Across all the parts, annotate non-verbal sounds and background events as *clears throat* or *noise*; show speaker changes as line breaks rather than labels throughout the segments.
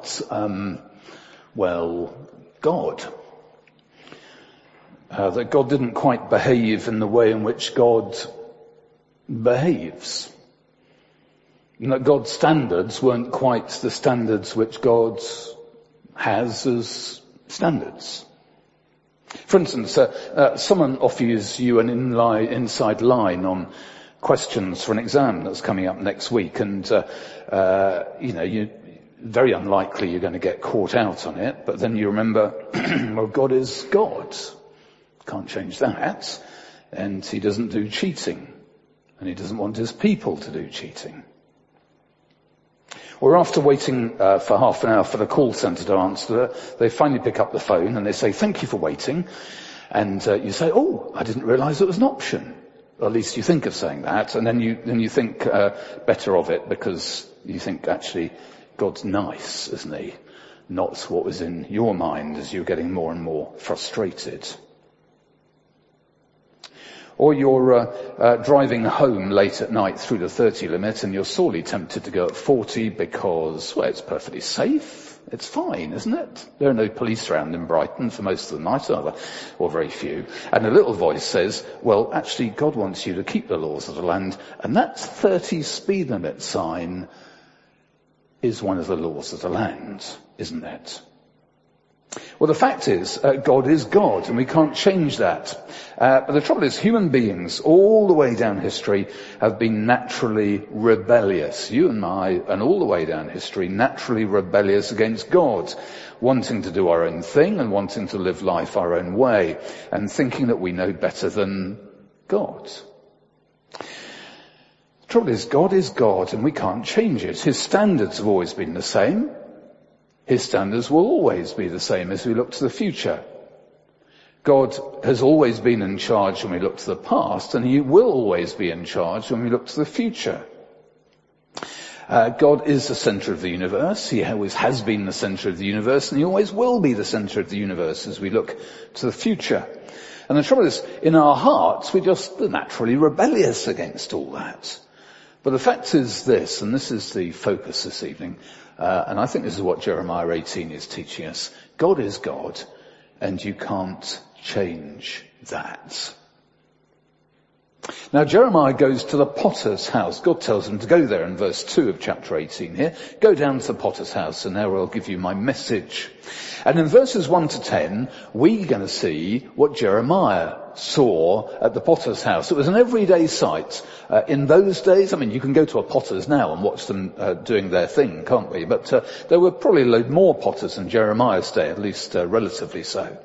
about, um, well, God. Uh, that God didn't quite behave in the way in which God behaves. And that God's standards weren't quite the standards which God has as standards. For instance, uh, uh, someone offers you an inli- inside line on questions for an exam that's coming up next week, and uh, uh you know, you very unlikely you're going to get caught out on it. But then you remember, *clears throat* well, God is God. Can't change that, and He doesn't do cheating, and He doesn't want His people to do cheating. Or after waiting uh, for half an hour for the call centre to answer, they finally pick up the phone and they say, thank you for waiting. And uh, you say, oh, I didn't realise it was an option. Or at least you think of saying that, and then you, then you think uh, better of it because you think actually God's nice, isn't he? Not what was in your mind as you're getting more and more frustrated. Or you're uh, uh, driving home late at night through the 30 limit and you're sorely tempted to go at 40 because, well, it's perfectly safe. It's fine, isn't it? There are no police around in Brighton for most of the night, are there? Or very few. And a little voice says, well, actually, God wants you to keep the laws of the land, and that 30 speed limit sign is one of the laws of the land, isn't it? Well, the fact is, uh, God is God, and we can't change that. Uh, but the trouble is, human beings, all the way down history, have been naturally rebellious. You and I, and all the way down history, naturally rebellious against God, wanting to do our own thing and wanting to live life our own way, and thinking that we know better than God. The trouble is, God is God, and we can't change it. His standards have always been the same. His standards will always be the same as we look to the future. God has always been in charge when we look to the past, and He will always be in charge when we look to the future. Uh, God is the center of the universe. He always has been the center of the universe, and He always will be the center of the universe as we look to the future. And the trouble is, in our hearts, we're just naturally rebellious against all that. But the fact is this, and this is the focus this evening, uh, and I think this is what Jeremiah 18 is teaching us. God is God, and you can't change that. Now Jeremiah goes to the potter's house. God tells him to go there in verse 2 of chapter 18 here. Go down to the potter's house and there I'll give you my message. And in verses 1 to 10, we're going to see what Jeremiah saw at the potter's house. It was an everyday sight. Uh, in those days, I mean, you can go to a potter's now and watch them uh, doing their thing, can't we? But uh, there were probably a load more potters in Jeremiah's day, at least uh, relatively so.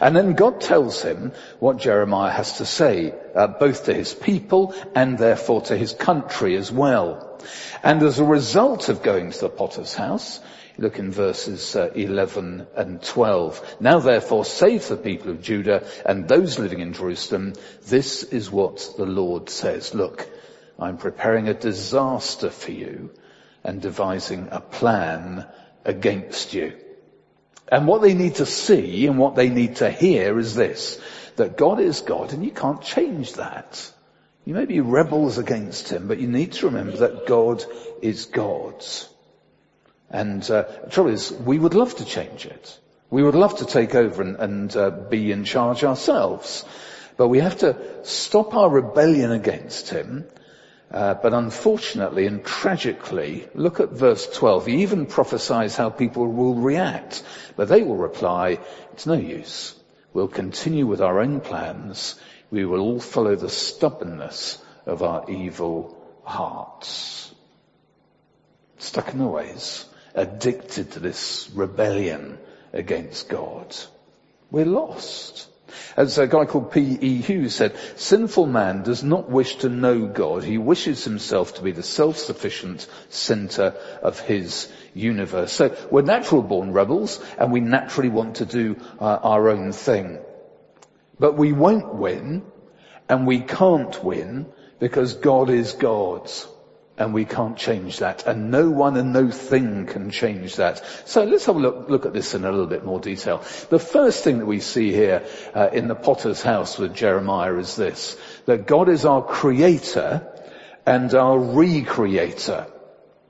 And then God tells him what Jeremiah has to say, uh, both to his people and therefore to his country as well. And as a result of going to the potter's house, look in verses uh, 11 and 12. Now therefore save the people of Judah and those living in Jerusalem, this is what the Lord says. Look, I'm preparing a disaster for you and devising a plan against you. And what they need to see and what they need to hear is this, that God is God and you can't change that. You may be rebels against Him, but you need to remember that God is God. And uh, the trouble is, we would love to change it. We would love to take over and, and uh, be in charge ourselves. But we have to stop our rebellion against Him uh, but unfortunately and tragically, look at verse 12. He even prophesies how people will react. But they will reply, it's no use. We'll continue with our own plans. We will all follow the stubbornness of our evil hearts. Stuck in the ways, addicted to this rebellion against God. We're lost. As a guy called P.E. Hughes said, sinful man does not wish to know God. He wishes himself to be the self-sufficient center of his universe. So we're natural born rebels and we naturally want to do uh, our own thing. But we won't win and we can't win because God is God's and we can't change that. And no one and no thing can change that. So let's have a look, look at this in a little bit more detail. The first thing that we see here uh, in the potter's house with Jeremiah is this, that God is our creator and our recreator.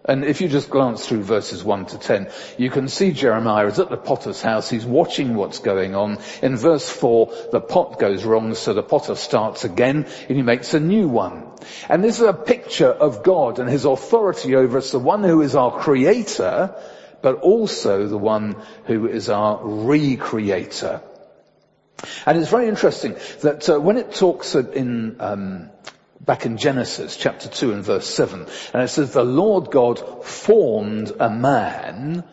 And if you just glance through verses 1 to 10, you can see Jeremiah is at the potter's house. He's watching what's going on. In verse 4, the pot goes wrong, so the potter starts again and he makes a new one. And this is a picture of God and his authority over us, the one who is our creator, but also the one who is our recreator. And it's very interesting that uh, when it talks in um, back in Genesis chapter 2 and verse 7. And it says, the Lord God formed a man.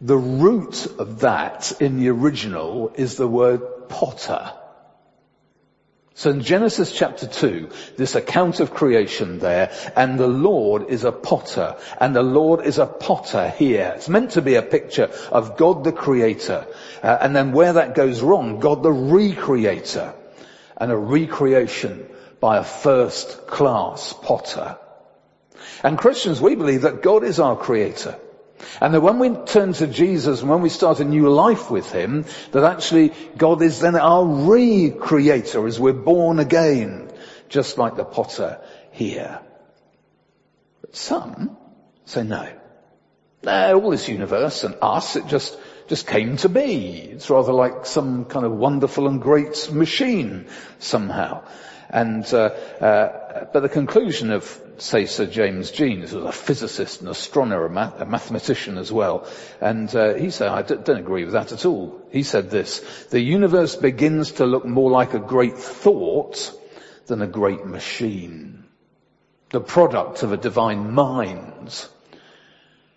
The root of that in the original is the word potter. So in Genesis chapter 2, this account of creation there, and the Lord is a potter, and the Lord is a potter here. It's meant to be a picture of God the creator, uh, and then where that goes wrong, God the recreator, and a recreation by a first class potter. And Christians, we believe that God is our creator. And that when we turn to Jesus and when we start a new life with Him, that actually God is then our re-creator as we're born again, just like the potter here. But some say no. No, all this universe and us, it just, just came to be. It's rather like some kind of wonderful and great machine somehow. And, uh, uh, but the conclusion of, say, Sir James Jeans, who was a physicist, an astronomer, a, math- a mathematician as well, and uh, he said, I don't agree with that at all. He said this, the universe begins to look more like a great thought than a great machine. The product of a divine mind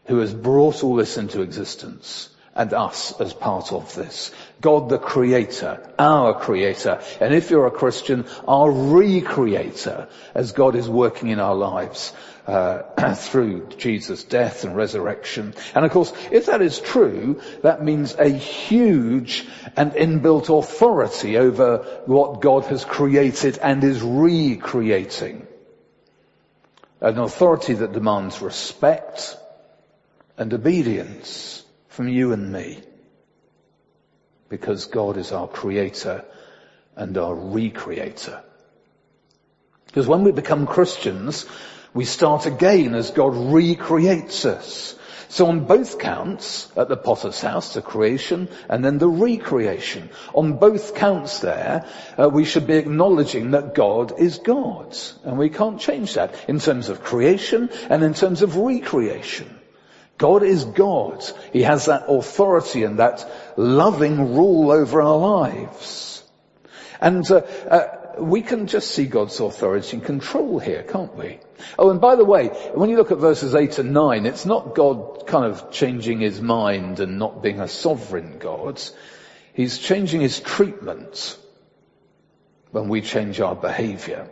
who has brought all this into existence and us as part of this. God the creator, our creator, and if you're a Christian, our recreator as God is working in our lives uh, *clears throat* through Jesus' death and resurrection. And of course, if that is true, that means a huge and inbuilt authority over what God has created and is recreating. An authority that demands respect and obedience from you and me. Because God is our creator and our recreator. Because when we become Christians, we start again as God recreates us. So on both counts, at the potter's house, the creation and then the recreation, on both counts there, uh, we should be acknowledging that God is God. And we can't change that in terms of creation and in terms of recreation. God is God. He has that authority and that loving rule over our lives. And uh, uh, we can just see God's authority and control here, can't we? Oh, and by the way, when you look at verses 8 and 9, it's not God kind of changing his mind and not being a sovereign God. He's changing his treatment when we change our behavior.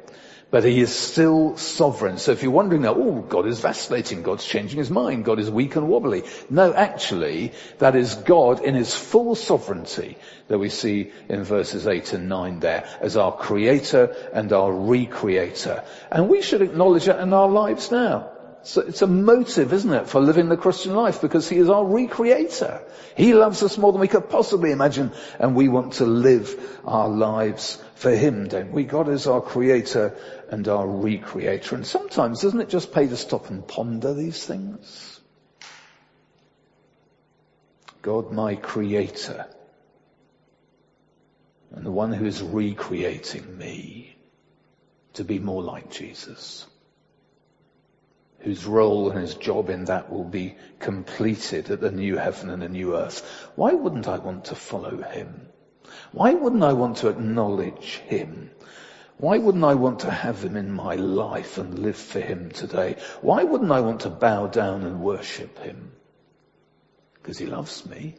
But he is still sovereign. So if you're wondering now, oh, God is vacillating, God's changing his mind, God is weak and wobbly. No, actually, that is God in his full sovereignty that we see in verses 8 and 9 there as our creator and our recreator. And we should acknowledge that in our lives now. So it's a motive, isn't it, for living the Christian life because he is our recreator. He loves us more than we could possibly imagine and we want to live our lives for him, don't we? God is our creator and our recreator. And sometimes doesn't it just pay to stop and ponder these things? God my creator and the one who is recreating me to be more like Jesus whose role and his job in that will be completed at the new heaven and the new earth. Why wouldn't I want to follow him? Why wouldn't I want to acknowledge him? Why wouldn't I want to have him in my life and live for him today? Why wouldn't I want to bow down and worship him? Because he loves me.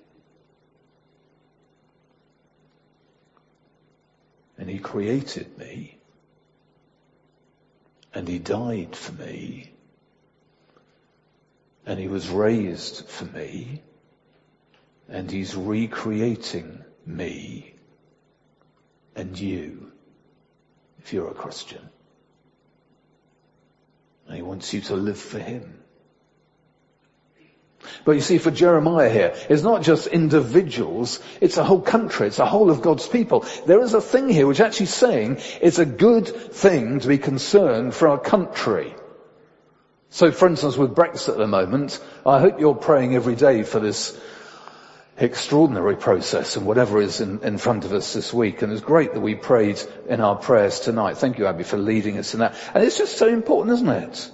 And he created me. And he died for me and he was raised for me and he's recreating me and you if you're a Christian. And he wants you to live for him. But you see, for Jeremiah here, it's not just individuals, it's a whole country, it's a whole of God's people. There is a thing here which actually saying it's a good thing to be concerned for our country So for instance with Brexit at the moment, I hope you're praying every day for this extraordinary process and whatever is in, in, front of us this week. And it's great that we prayed in our prayers tonight. Thank you, Abby, for leading us in that. And it's just so important, isn't it?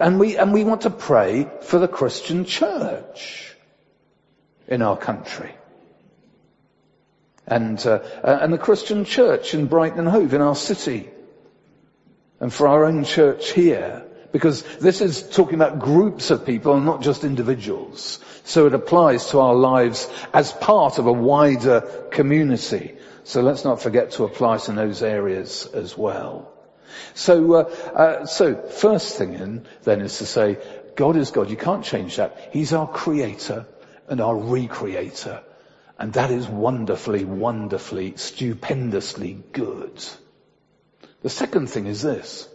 And we, and we want to pray for the Christian church in our country. And, uh, and the Christian church in Brighton and Hove in our city. And for our own church here. Because this is talking about groups of people and not just individuals. So it applies to our lives as part of a wider community. So let's not forget to apply to those areas as well. So, uh, uh, so first thing in, then is to say, God is God. You can't change that. He's our creator and our recreator. And that is wonderfully, wonderfully, stupendously good. The second thing is this.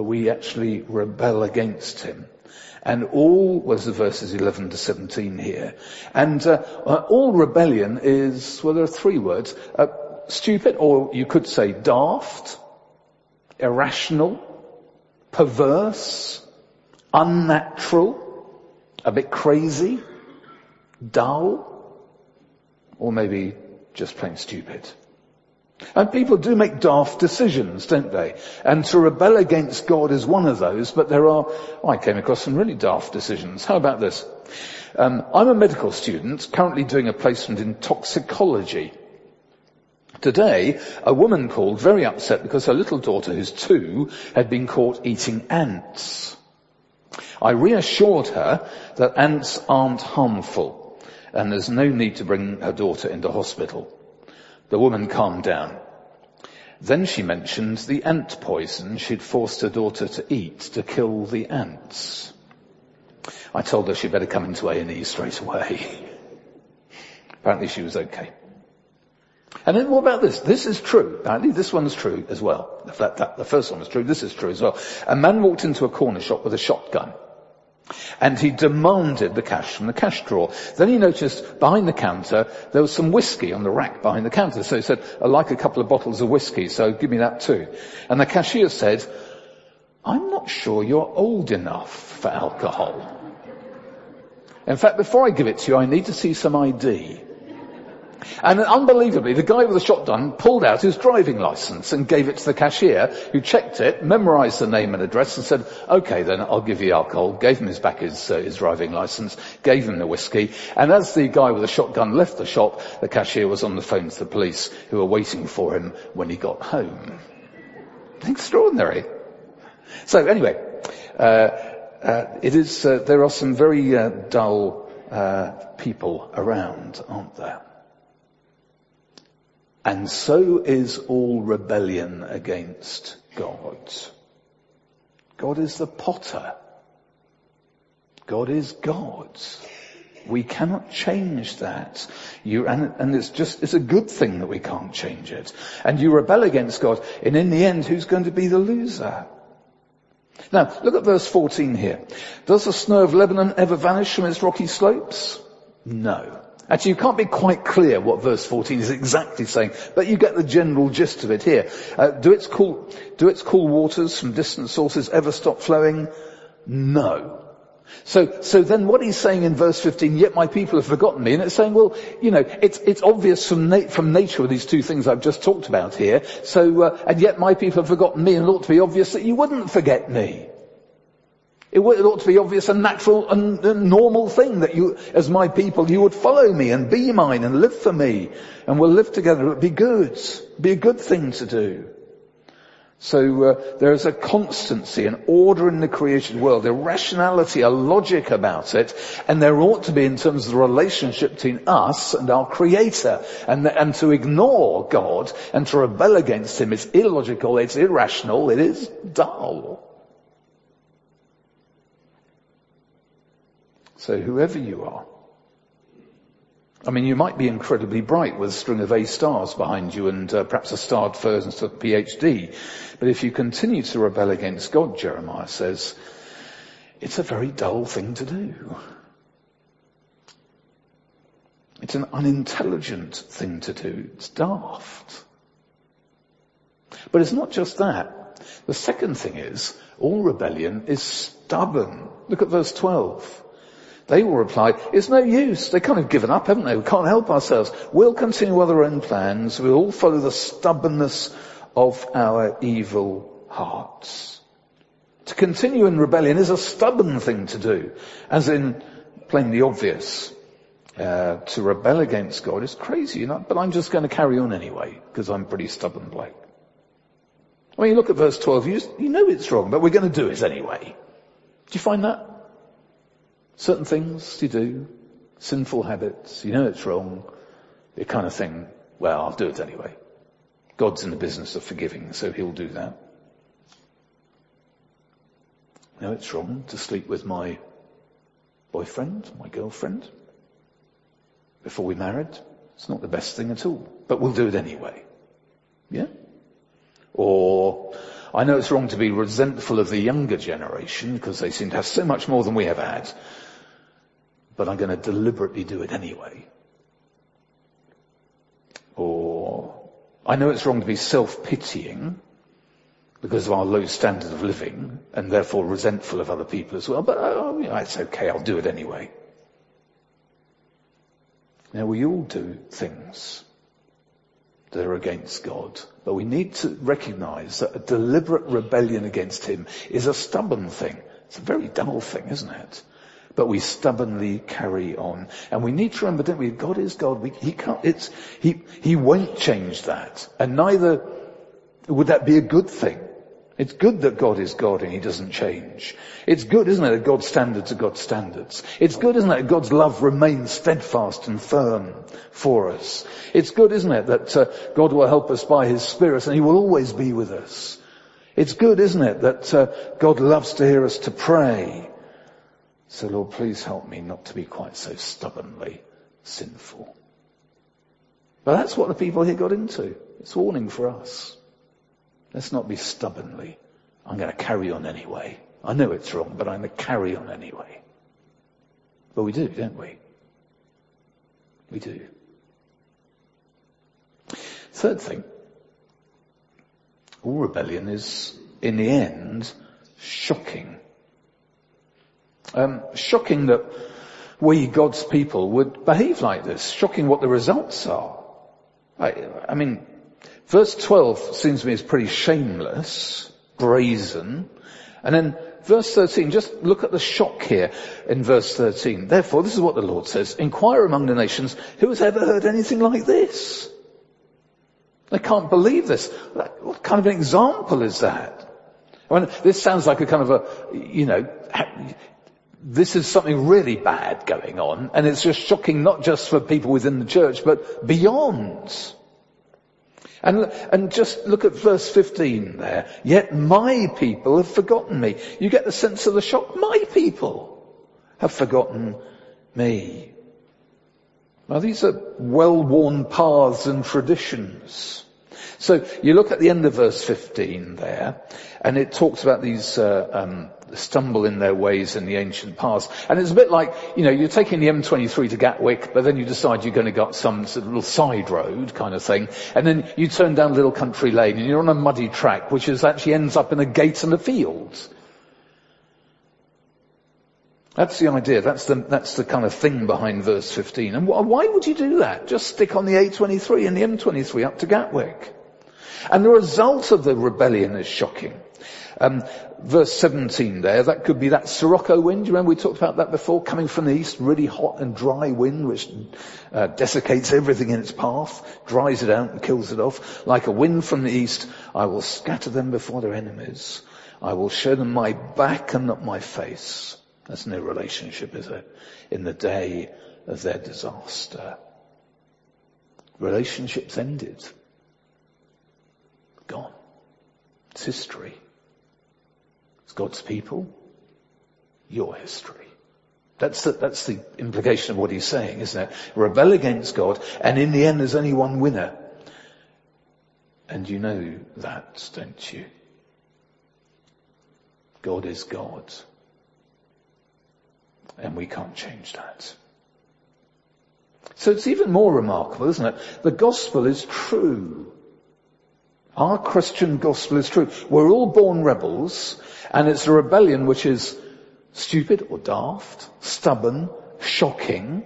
But we actually rebel against him. And all was the verses 11 to 17 here. And uh, uh, all rebellion is, well, there are three words. Uh, stupid, or you could say daft, irrational, perverse, unnatural, a bit crazy, dull, or maybe just plain stupid. And people do make daft decisions, don't they? And to rebel against God is one of those, but there are, oh, I came across some really daft decisions. How about this? Um, I'm a medical student currently doing a placement in toxicology. Today, a woman called very upset because her little daughter, who's two, had been caught eating ants. I reassured her that ants aren't harmful and there's no need to bring her daughter into hospital. The woman calmed down. Then she mentioned the ant poison she'd forced her daughter to eat to kill the ants. I told her she'd better come into A&E straight away. *laughs* Apparently she was okay. And then what about this? This is true. Apparently this one's true as well. The first one was true, this is true as well. A man walked into a corner shop with a shotgun. And he demanded the cash from the cash drawer. Then he noticed behind the counter there was some whiskey on the rack behind the counter. So he said, I like a couple of bottles of whiskey, so give me that too. And the cashier said, I'm not sure you're old enough for alcohol. In fact, before I give it to you, I need to see some ID. And unbelievably, the guy with the shotgun pulled out his driving license and gave it to the cashier, who checked it, memorized the name and address, and said, "Okay, then I'll give you alcohol." Gave him his back his, uh, his driving license, gave him the whiskey, and as the guy with the shotgun left the shop, the cashier was on the phone to the police, who were waiting for him when he got home. Extraordinary. So anyway, uh, uh, it is. Uh, there are some very uh, dull uh, people around, aren't there? And so is all rebellion against God. God is the potter. God is God. We cannot change that. You, and, and it's just, it's a good thing that we can't change it. And you rebel against God, and in the end, who's going to be the loser? Now, look at verse 14 here. Does the snow of Lebanon ever vanish from its rocky slopes? No. Actually, you can't be quite clear what verse 14 is exactly saying, but you get the general gist of it here. Uh, do its cool, do its cool waters from distant sources ever stop flowing? No. So, so then what he's saying in verse 15, yet my people have forgotten me, and it's saying, well, you know, it's, it's obvious from, na- from nature with these two things I've just talked about here, so, uh, and yet my people have forgotten me, and it ought to be obvious that you wouldn't forget me. It, ought to be obvious and natural and, normal thing that you, as my people, you would follow me and be mine and live for me and we'll live together. It would be good. It'd Be a good thing to do. So uh, there is a constancy, an order in the created world, a rationality, a logic about it, and there ought to be in terms of the relationship between us and our Creator. And, and to ignore God and to rebel against Him is illogical, it's irrational, it is dull. So whoever you are, I mean, you might be incredibly bright with a string of A stars behind you and uh, perhaps a starred first PhD, but if you continue to rebel against God, Jeremiah says, it's a very dull thing to do. It's an unintelligent thing to do. It's daft. But it's not just that. The second thing is, all rebellion is stubborn. Look at verse 12. They will reply, it's no use. They kind of given up, haven't they? We can't help ourselves. We'll continue with our own plans. We'll all follow the stubbornness of our evil hearts. To continue in rebellion is a stubborn thing to do, as in plainly obvious. Uh, to rebel against God is crazy, you know, but I'm just going to carry on anyway, because I'm pretty stubborn bloke. When you look at verse 12, you, you know it's wrong, but we're going to do it anyway. Do you find that? Certain things you do, sinful habits, you know it's wrong, the kind of thing, well, I'll do it anyway. God's in the business of forgiving, so he'll do that. No, it's wrong to sleep with my boyfriend, my girlfriend, before we married. It's not the best thing at all, but we'll do it anyway. Yeah? Or, I know it's wrong to be resentful of the younger generation because they seem to have so much more than we have had, but I'm going to deliberately do it anyway. Or, I know it's wrong to be self-pitying because of our low standard of living and therefore resentful of other people as well, but uh, oh, yeah, it's okay, I'll do it anyway. Now we all do things that are against God, but we need to recognize that a deliberate rebellion against Him is a stubborn thing. It's a very dull thing, isn't it? But we stubbornly carry on. And we need to remember, don't we, God is God. We, he can't, it's, he, he won't change that. And neither would that be a good thing. It's good that God is God and He doesn't change. It's good, isn't it, that God's standards are God's standards. It's good, isn't it, that God's love remains steadfast and firm for us. It's good, isn't it, that uh, God will help us by His Spirit and He will always be with us. It's good, isn't it, that uh, God loves to hear us to pray. So Lord, please help me not to be quite so stubbornly sinful. But that's what the people here got into. It's warning for us. Let's not be stubbornly. I'm going to carry on anyway. I know it's wrong, but I'm going to carry on anyway. But we do, don't we? We do. Third thing. All rebellion is, in the end, shocking. Um, shocking that we, God's people, would behave like this. Shocking what the results are. I, I mean, verse 12 seems to me is pretty shameless, brazen. And then verse 13, just look at the shock here in verse 13. Therefore, this is what the Lord says, inquire among the nations, who has ever heard anything like this? They can't believe this. What kind of an example is that? I mean, this sounds like a kind of a, you know, this is something really bad going on, and it's just shocking not just for people within the church, but beyond. And, and just look at verse 15 there. Yet my people have forgotten me. You get the sense of the shock. My people have forgotten me. Now these are well-worn paths and traditions. So you look at the end of verse 15 there, and it talks about these uh, um, stumble in their ways in the ancient past. And it's a bit like, you know, you're taking the M23 to Gatwick, but then you decide you're going to go up some sort of little side road kind of thing, and then you turn down a little country lane and you're on a muddy track, which is actually ends up in a gate and a field. That's the idea. That's the, that's the kind of thing behind verse 15. And why would you do that? Just stick on the A23 and the M23 up to Gatwick. And the result of the rebellion is shocking. Um, verse 17 there, that could be that Sirocco wind. You remember we talked about that before? Coming from the east, really hot and dry wind which uh, desiccates everything in its path, dries it out and kills it off. Like a wind from the east, I will scatter them before their enemies. I will show them my back and not my face. That's no relationship, is it? In the day of their disaster. Relationships ended. It's history. It's God's people, your history. That's the, that's the implication of what he's saying, isn't it? Rebel against God, and in the end there's only one winner. And you know that, don't you? God is God. And we can't change that. So it's even more remarkable, isn't it? The gospel is true. Our Christian gospel is true. We're all born rebels, and it's a rebellion which is stupid or daft, stubborn, shocking,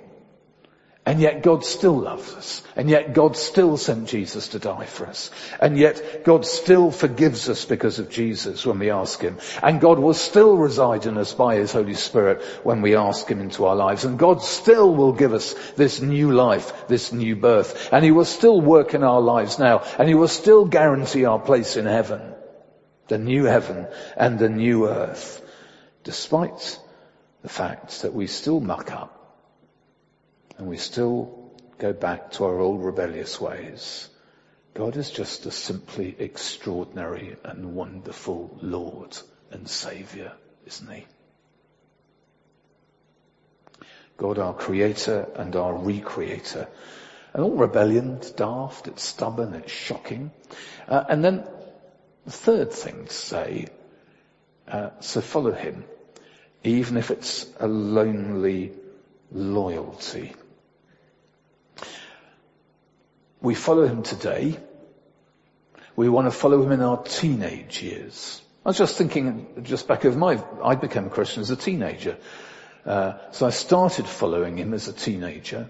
and yet God still loves us. And yet God still sent Jesus to die for us. And yet God still forgives us because of Jesus when we ask Him. And God will still reside in us by His Holy Spirit when we ask Him into our lives. And God still will give us this new life, this new birth. And He will still work in our lives now. And He will still guarantee our place in heaven. The new heaven and the new earth. Despite the fact that we still muck up and we still go back to our old rebellious ways. God is just a simply extraordinary and wonderful Lord and Saviour, isn't He? God our Creator and our Recreator. And all rebellion, it's daft, it's stubborn, it's shocking. Uh, and then the third thing to say, uh, so follow Him, even if it's a lonely loyalty. We follow him today. We want to follow him in our teenage years. I was just thinking, just back over my, I became a Christian as a teenager. Uh, so I started following him as a teenager,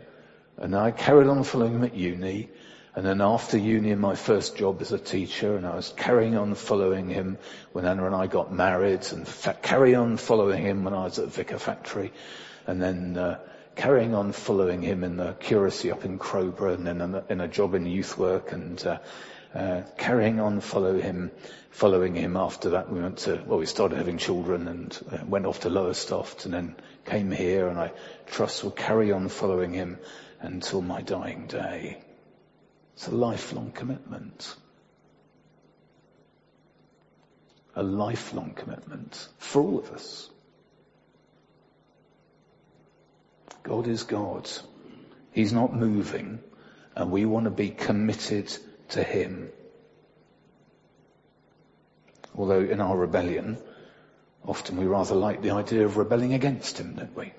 and I carried on following him at uni, and then after uni in my first job as a teacher, and I was carrying on following him when Anna and I got married, and fa- carry on following him when I was at Vicar Factory, and then uh, carrying on following him in the curacy up in Crowborough and in a, in a job in youth work and uh, uh, carrying on follow him, following him after that we went to, well we started having children and uh, went off to Lowestoft and then came here and I trust will carry on following him until my dying day. It's a lifelong commitment. A lifelong commitment for all of us. God is God. He's not moving and we want to be committed to Him. Although in our rebellion, often we rather like the idea of rebelling against Him, don't we?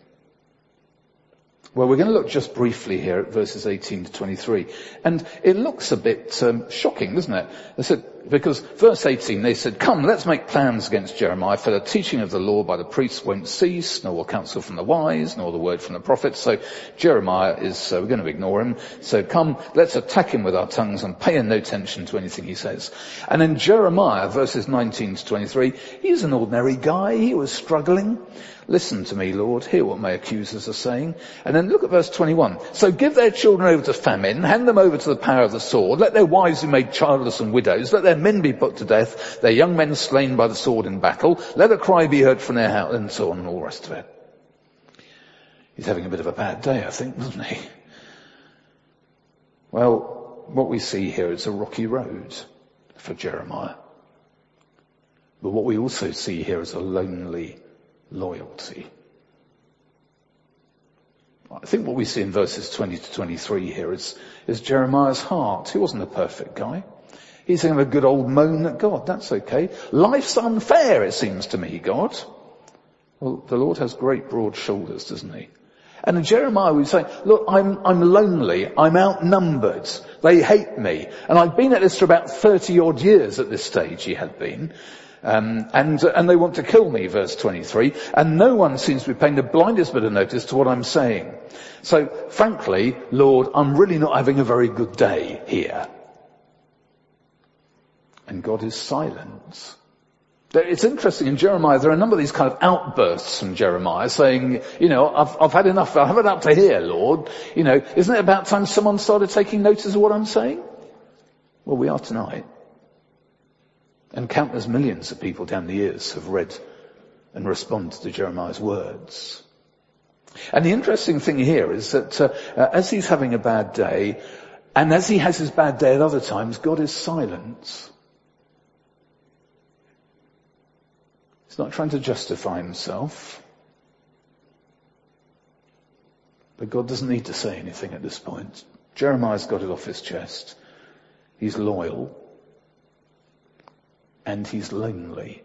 Well, we're going to look just briefly here at verses 18 to 23. And it looks a bit um, shocking, doesn't it? They said, because verse 18, they said, come, let's make plans against Jeremiah, for the teaching of the law by the priests won't cease, nor will counsel from the wise, nor the word from the prophets. So Jeremiah is, uh, we're going to ignore him. So come, let's attack him with our tongues and pay no attention to anything he says. And then Jeremiah, verses 19 to 23, he's an ordinary guy. He was struggling. Listen to me, Lord. Hear what my accusers are saying. And then look at verse 21. So give their children over to famine, hand them over to the power of the sword, let their wives be made childless and widows, let their men be put to death, their young men slain by the sword in battle, let a cry be heard from their house, and so on and all the rest of it. He's having a bit of a bad day, I think, doesn't he? Well, what we see here is a rocky road for Jeremiah. But what we also see here is a lonely loyalty. I think what we see in verses 20 to 23 here is, is Jeremiah's heart. He wasn't a perfect guy. He's having a good old moan at God. That's okay. Life's unfair, it seems to me, God. Well, the Lord has great broad shoulders, doesn't he? And Jeremiah would say, look, I'm, I'm lonely. I'm outnumbered. They hate me. And I've been at this for about 30 odd years at this stage, he had been. Um, and, and they want to kill me, verse 23, and no one seems to be paying the blindest bit of notice to what I'm saying. So, frankly, Lord, I'm really not having a very good day here. And God is silent. It's interesting in Jeremiah, there are a number of these kind of outbursts from Jeremiah saying, you know, I've, I've had enough, I've had up to here, Lord. You know, isn't it about time someone started taking notice of what I'm saying? Well, we are tonight. And countless millions of people down the years have read and responded to Jeremiah's words. And the interesting thing here is that uh, uh, as he's having a bad day, and as he has his bad day at other times, God is silent. He's not trying to justify himself. But God doesn't need to say anything at this point. Jeremiah's got it off his chest. He's loyal and he's lonely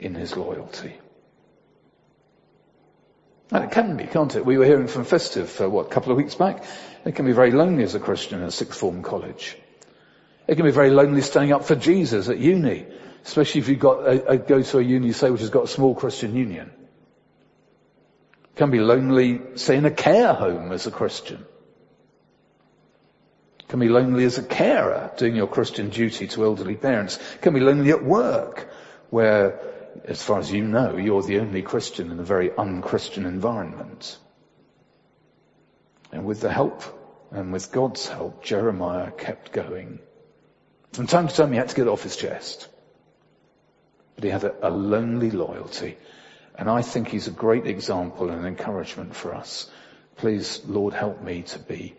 in his loyalty. And it can be, can't it? We were hearing from Festive, uh, what, a couple of weeks back? It can be very lonely as a Christian at sixth form college. It can be very lonely standing up for Jesus at uni, especially if you've got a, a, go to a uni, say, which has got a small Christian union. It can be lonely, say, in a care home as a Christian. It can be lonely as a carer, doing your Christian duty to elderly parents. It can be lonely at work, where, as far as you know, you're the only Christian in a very unchristian environment. And with the help and with God's help, Jeremiah kept going. From time to time he had to get off his chest. But he had a, a lonely loyalty. And I think he's a great example and encouragement for us. Please, Lord, help me to be,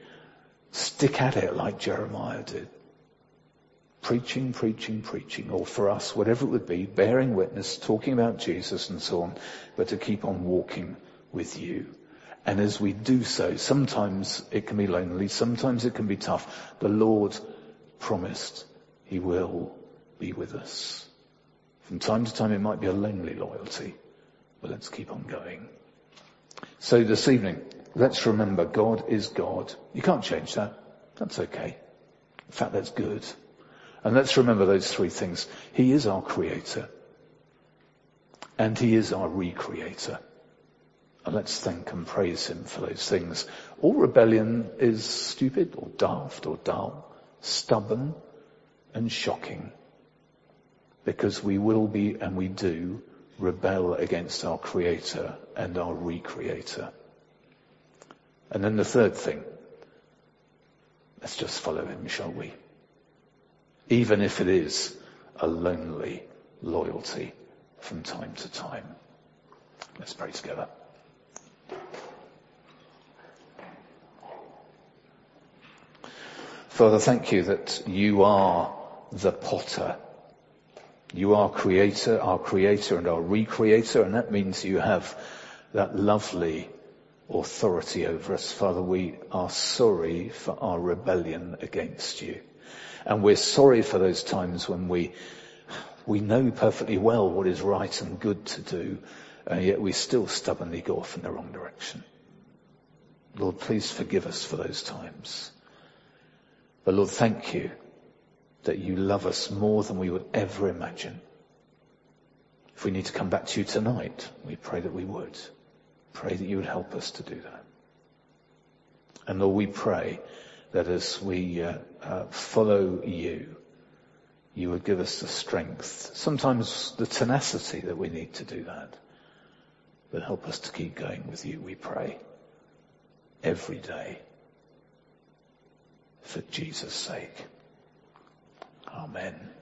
stick at it like Jeremiah did. Preaching, preaching, preaching, or for us, whatever it would be, bearing witness, talking about Jesus and so on, but to keep on walking with you. And as we do so, sometimes it can be lonely, sometimes it can be tough. The Lord promised he will be with us. From time to time it might be a lonely loyalty, but let's keep on going. So this evening, let's remember God is God. You can't change that. That's okay. In fact, that's good. And let's remember those three things. He is our creator. And he is our recreator. And let's thank and praise him for those things. All rebellion is stupid or daft or dull, stubborn and shocking. Because we will be and we do rebel against our creator and our recreator. And then the third thing, let's just follow him, shall we? Even if it is a lonely loyalty from time to time. Let's pray together. Father, thank you that you are the potter. You are creator, our creator and our recreator, and that means you have that lovely authority over us. Father, we are sorry for our rebellion against you. And we're sorry for those times when we, we know perfectly well what is right and good to do, and yet we still stubbornly go off in the wrong direction. Lord, please forgive us for those times. But Lord, thank you that you love us more than we would ever imagine. If we need to come back to you tonight, we pray that we would. Pray that you would help us to do that. And Lord, we pray that as we uh, uh, follow you, you would give us the strength, sometimes the tenacity that we need to do that. But help us to keep going with you, we pray, every day for Jesus' sake. Amen.